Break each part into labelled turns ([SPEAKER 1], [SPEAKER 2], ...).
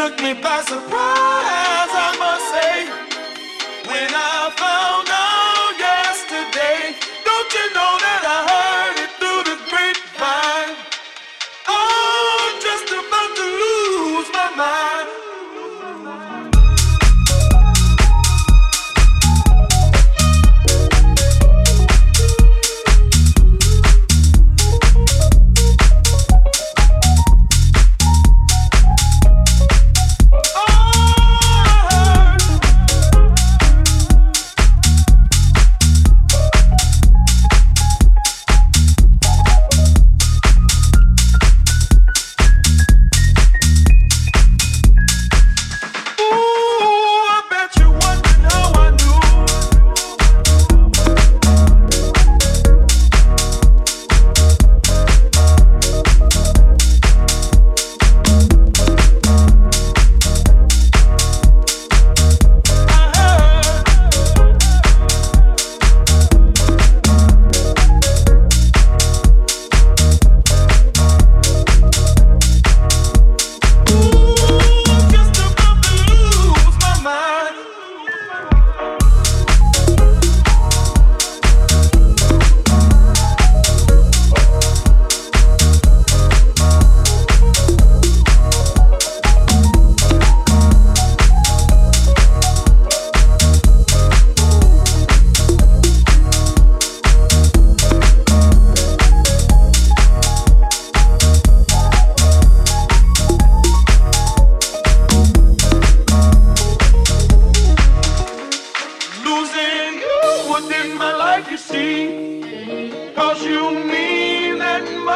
[SPEAKER 1] took me by surprise, I must say, when I found out.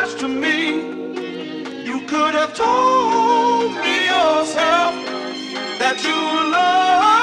[SPEAKER 1] much to me. You could have told me yourself that you love.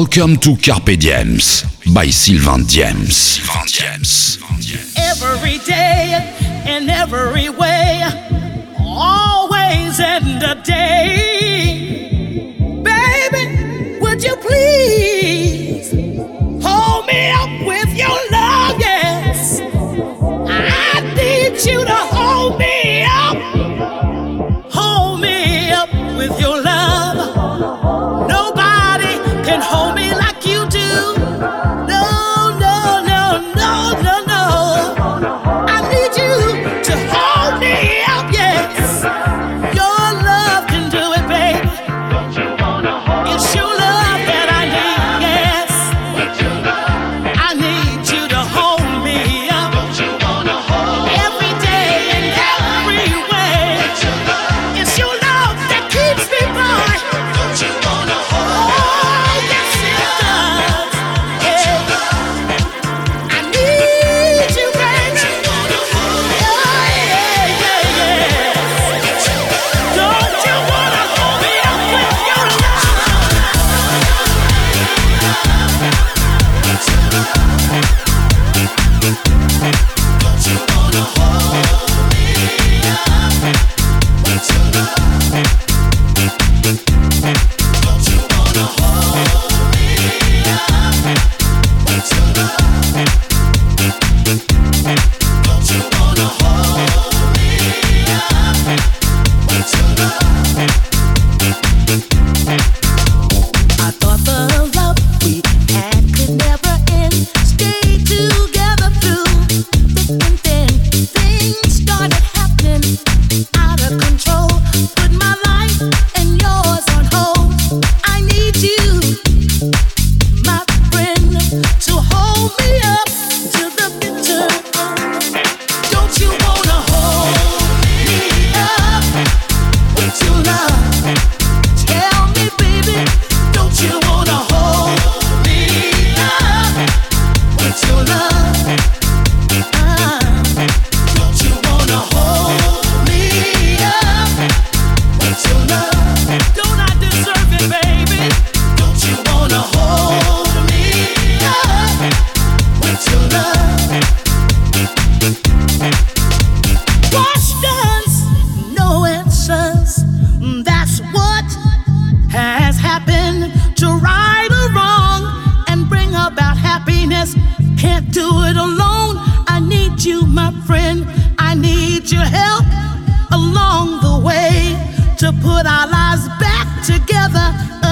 [SPEAKER 2] Welcome to Carpe Diems by Sylvain Diems. Diems.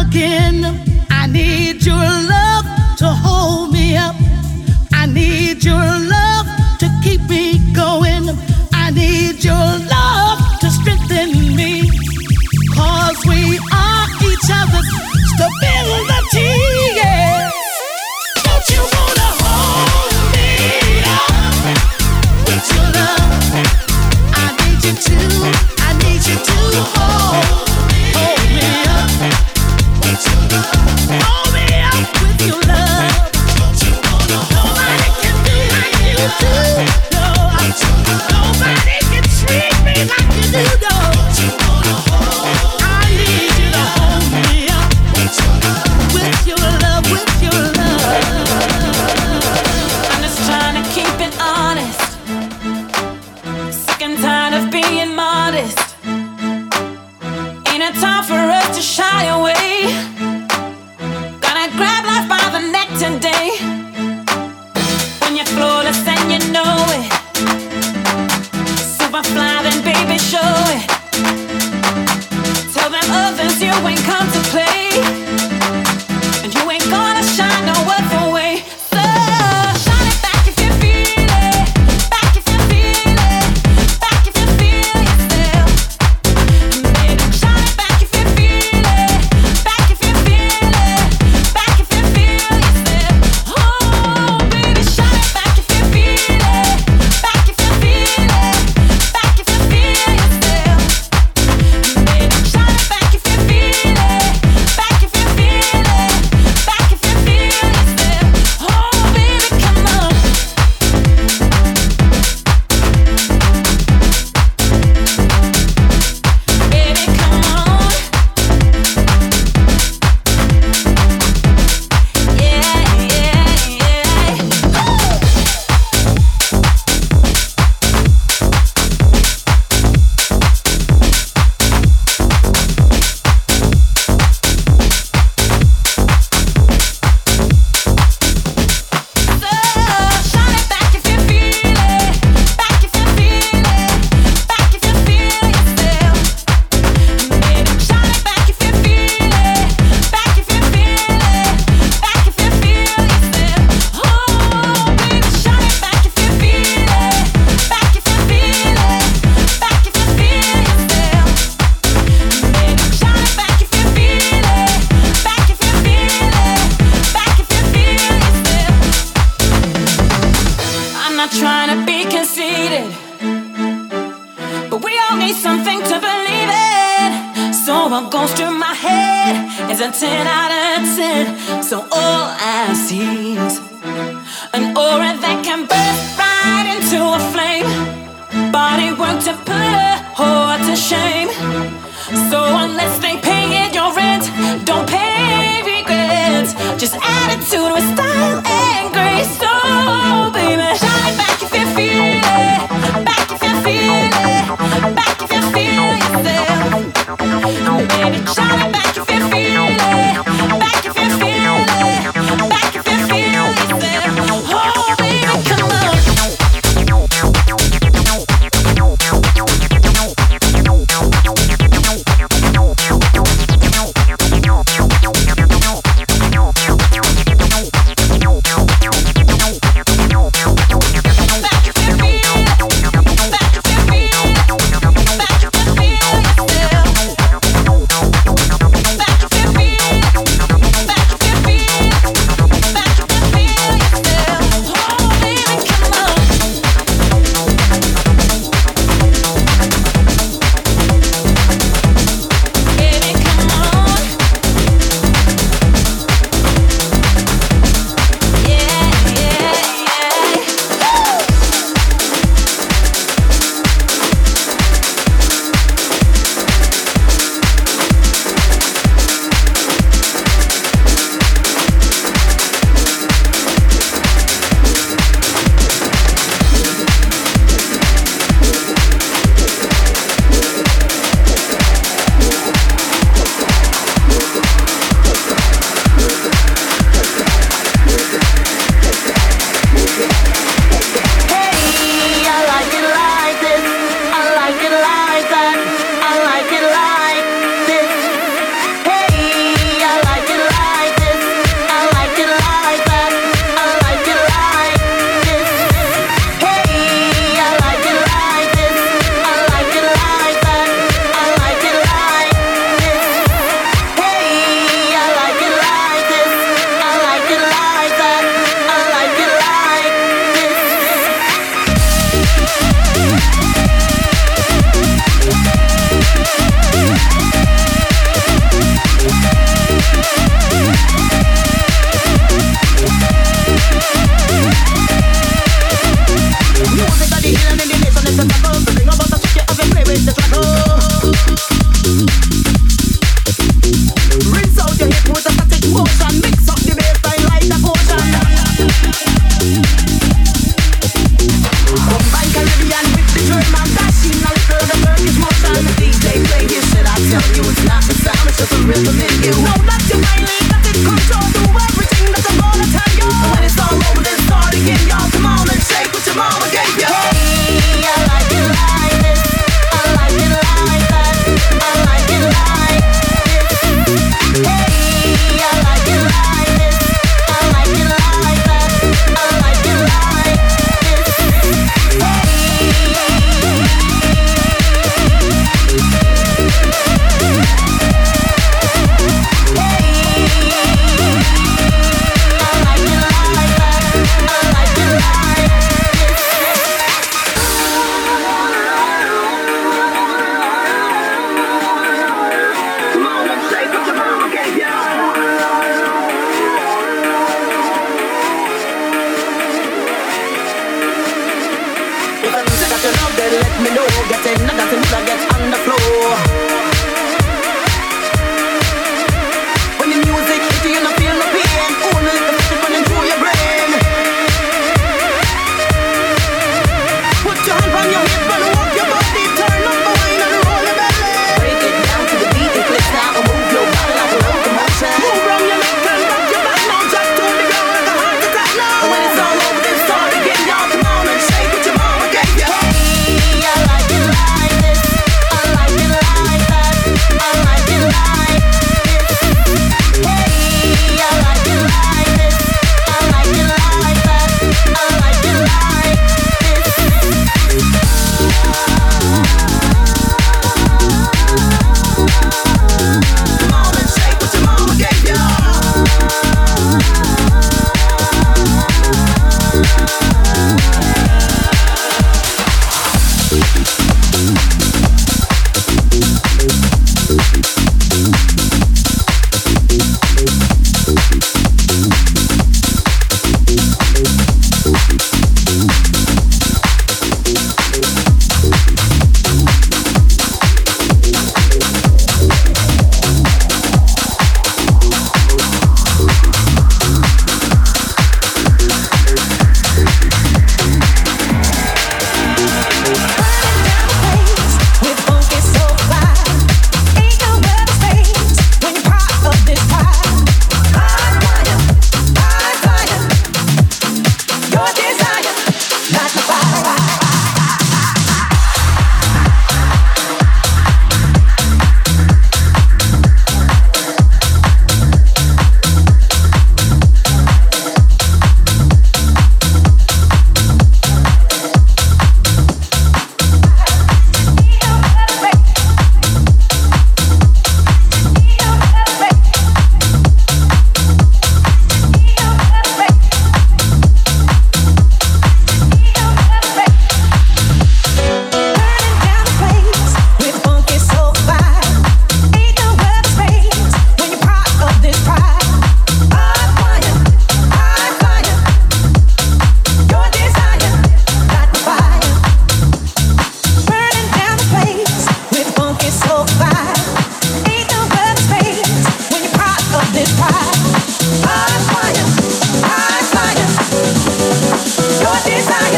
[SPEAKER 3] again.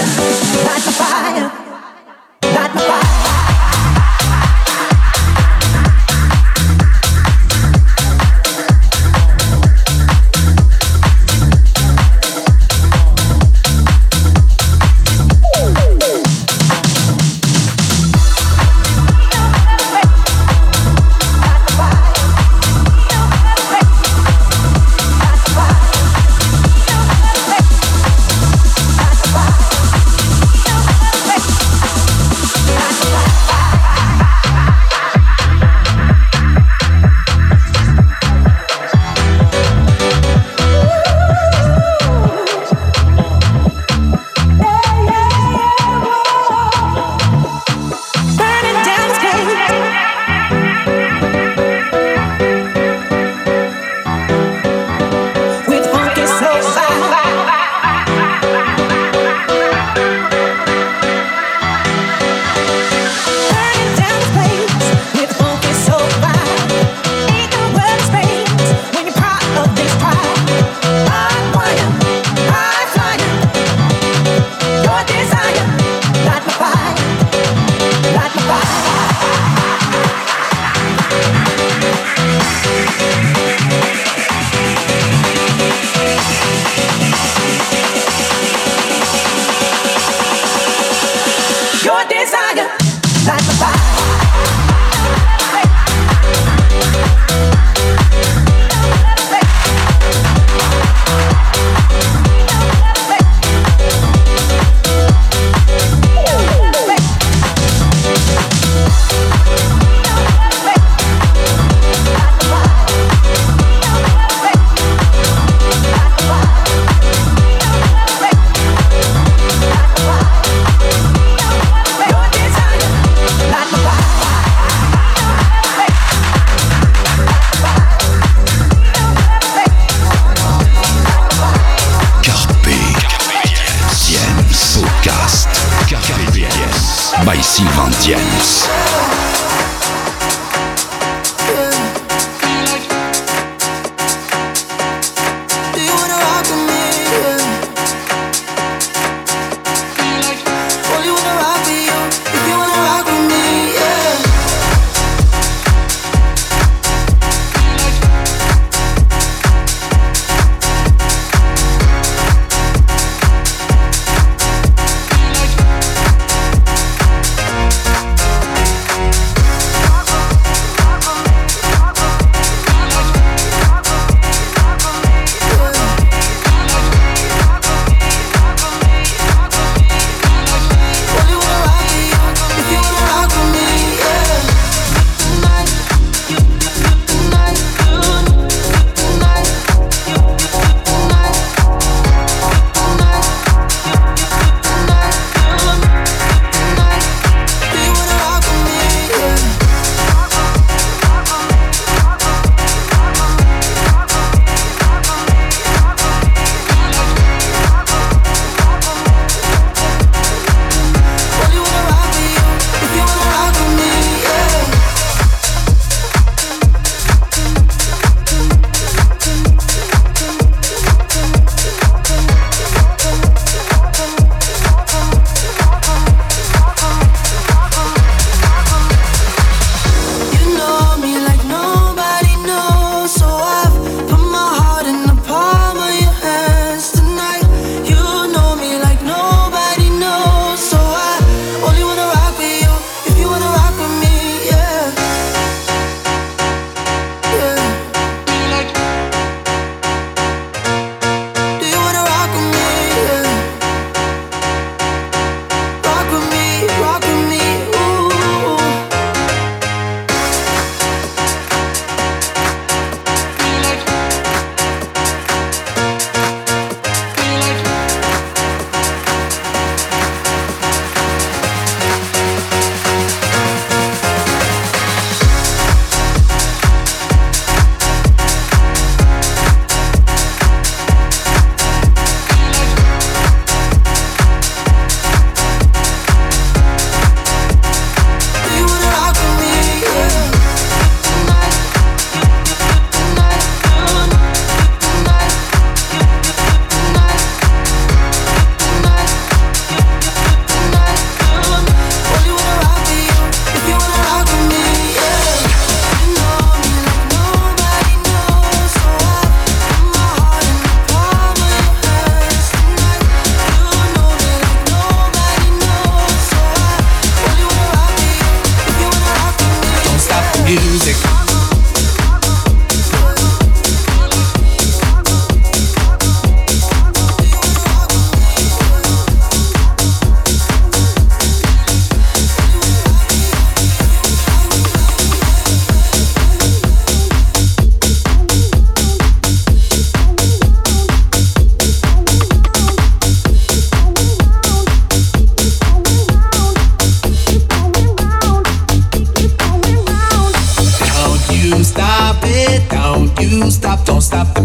[SPEAKER 4] Like the fire.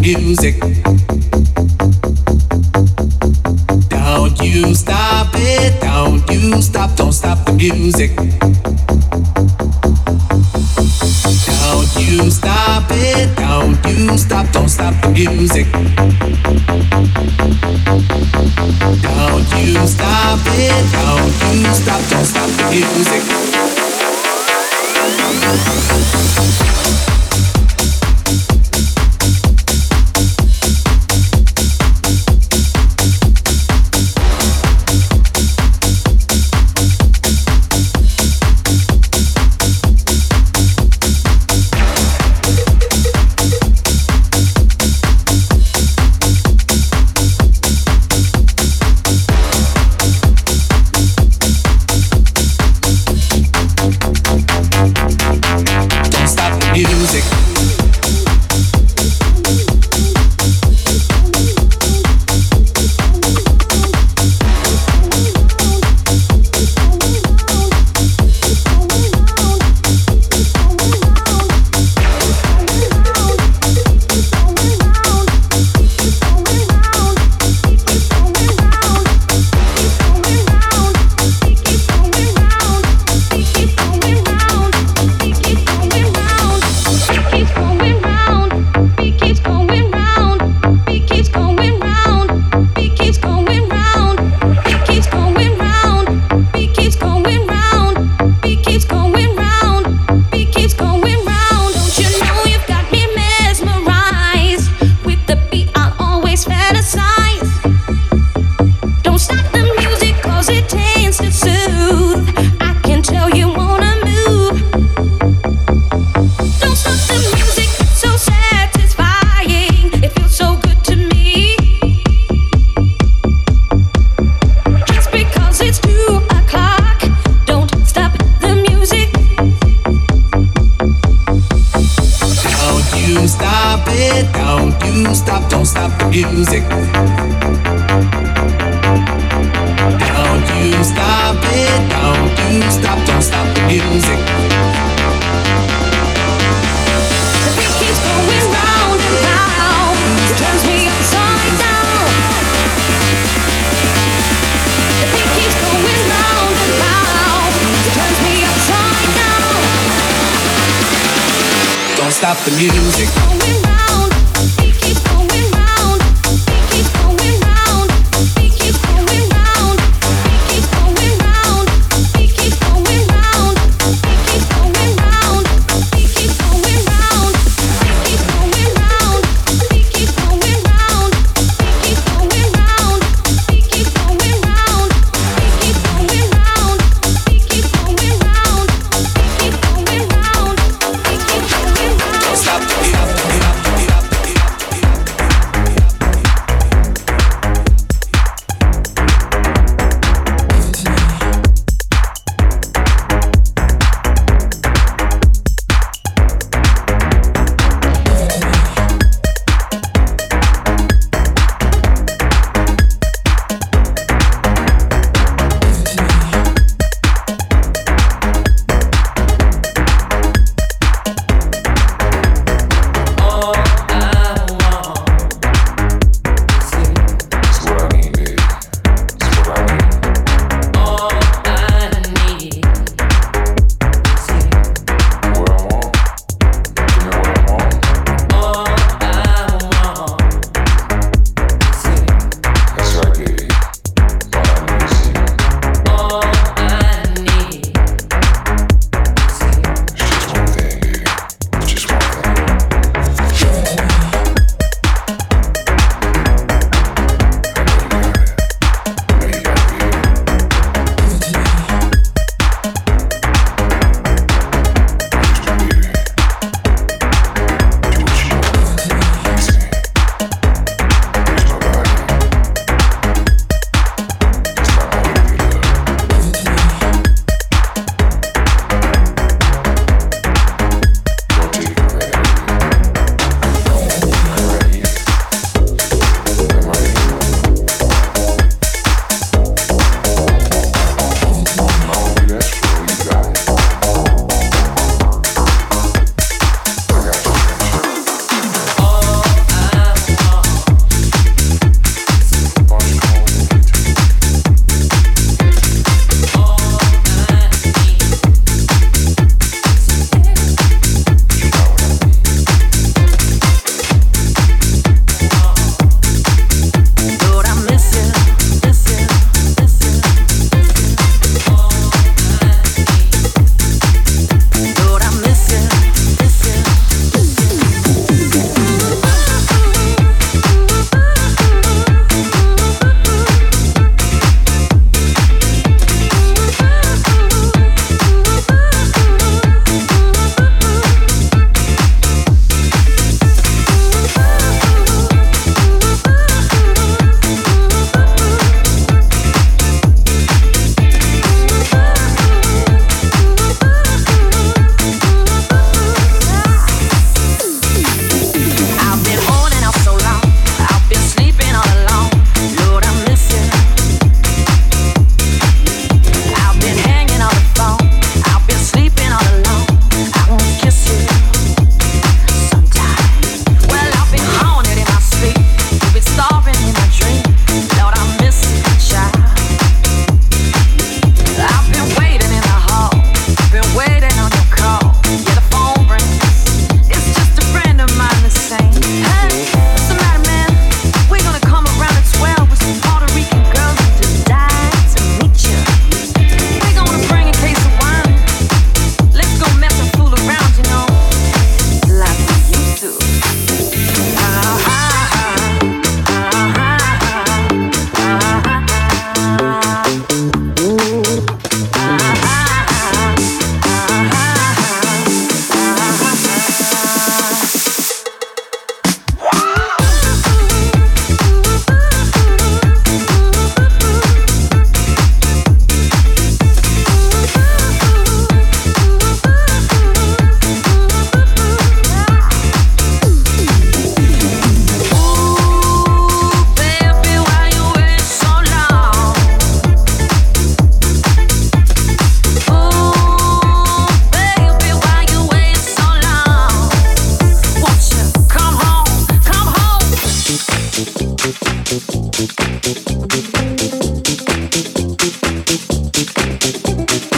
[SPEAKER 5] music. Don't you stop it, don't you stop, don't stop the music.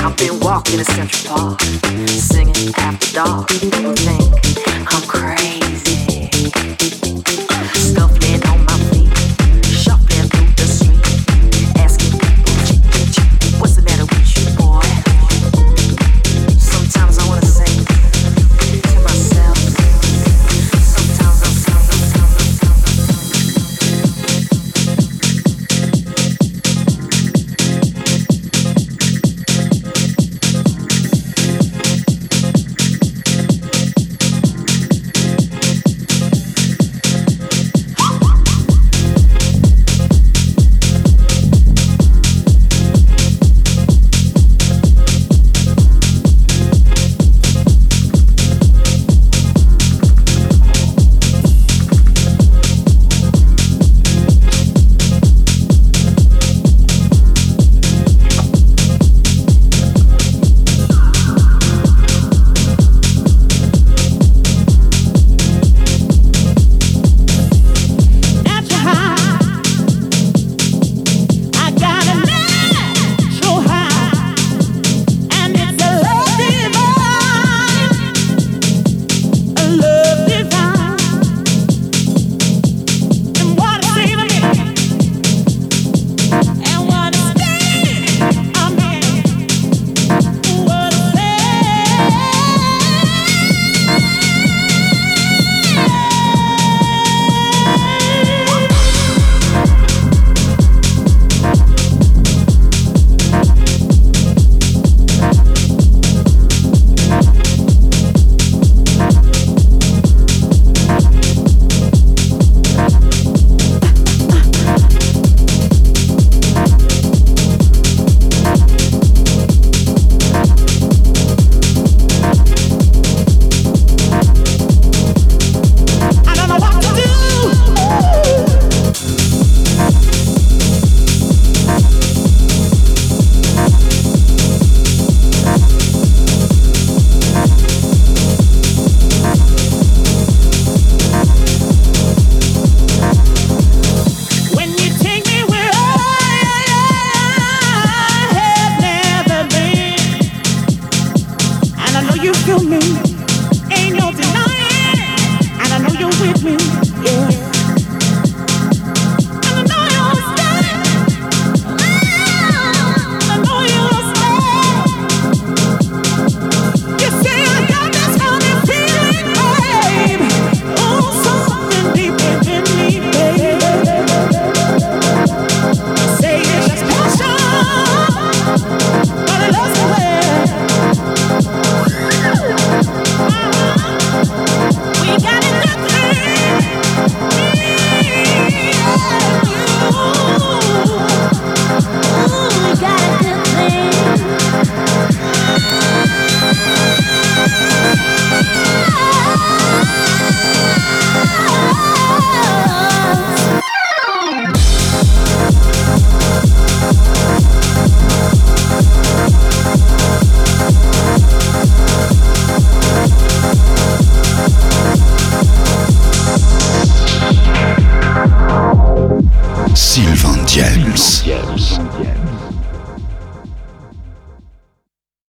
[SPEAKER 6] I've been walking in Central Park, singing after dark. People think I'm crazy.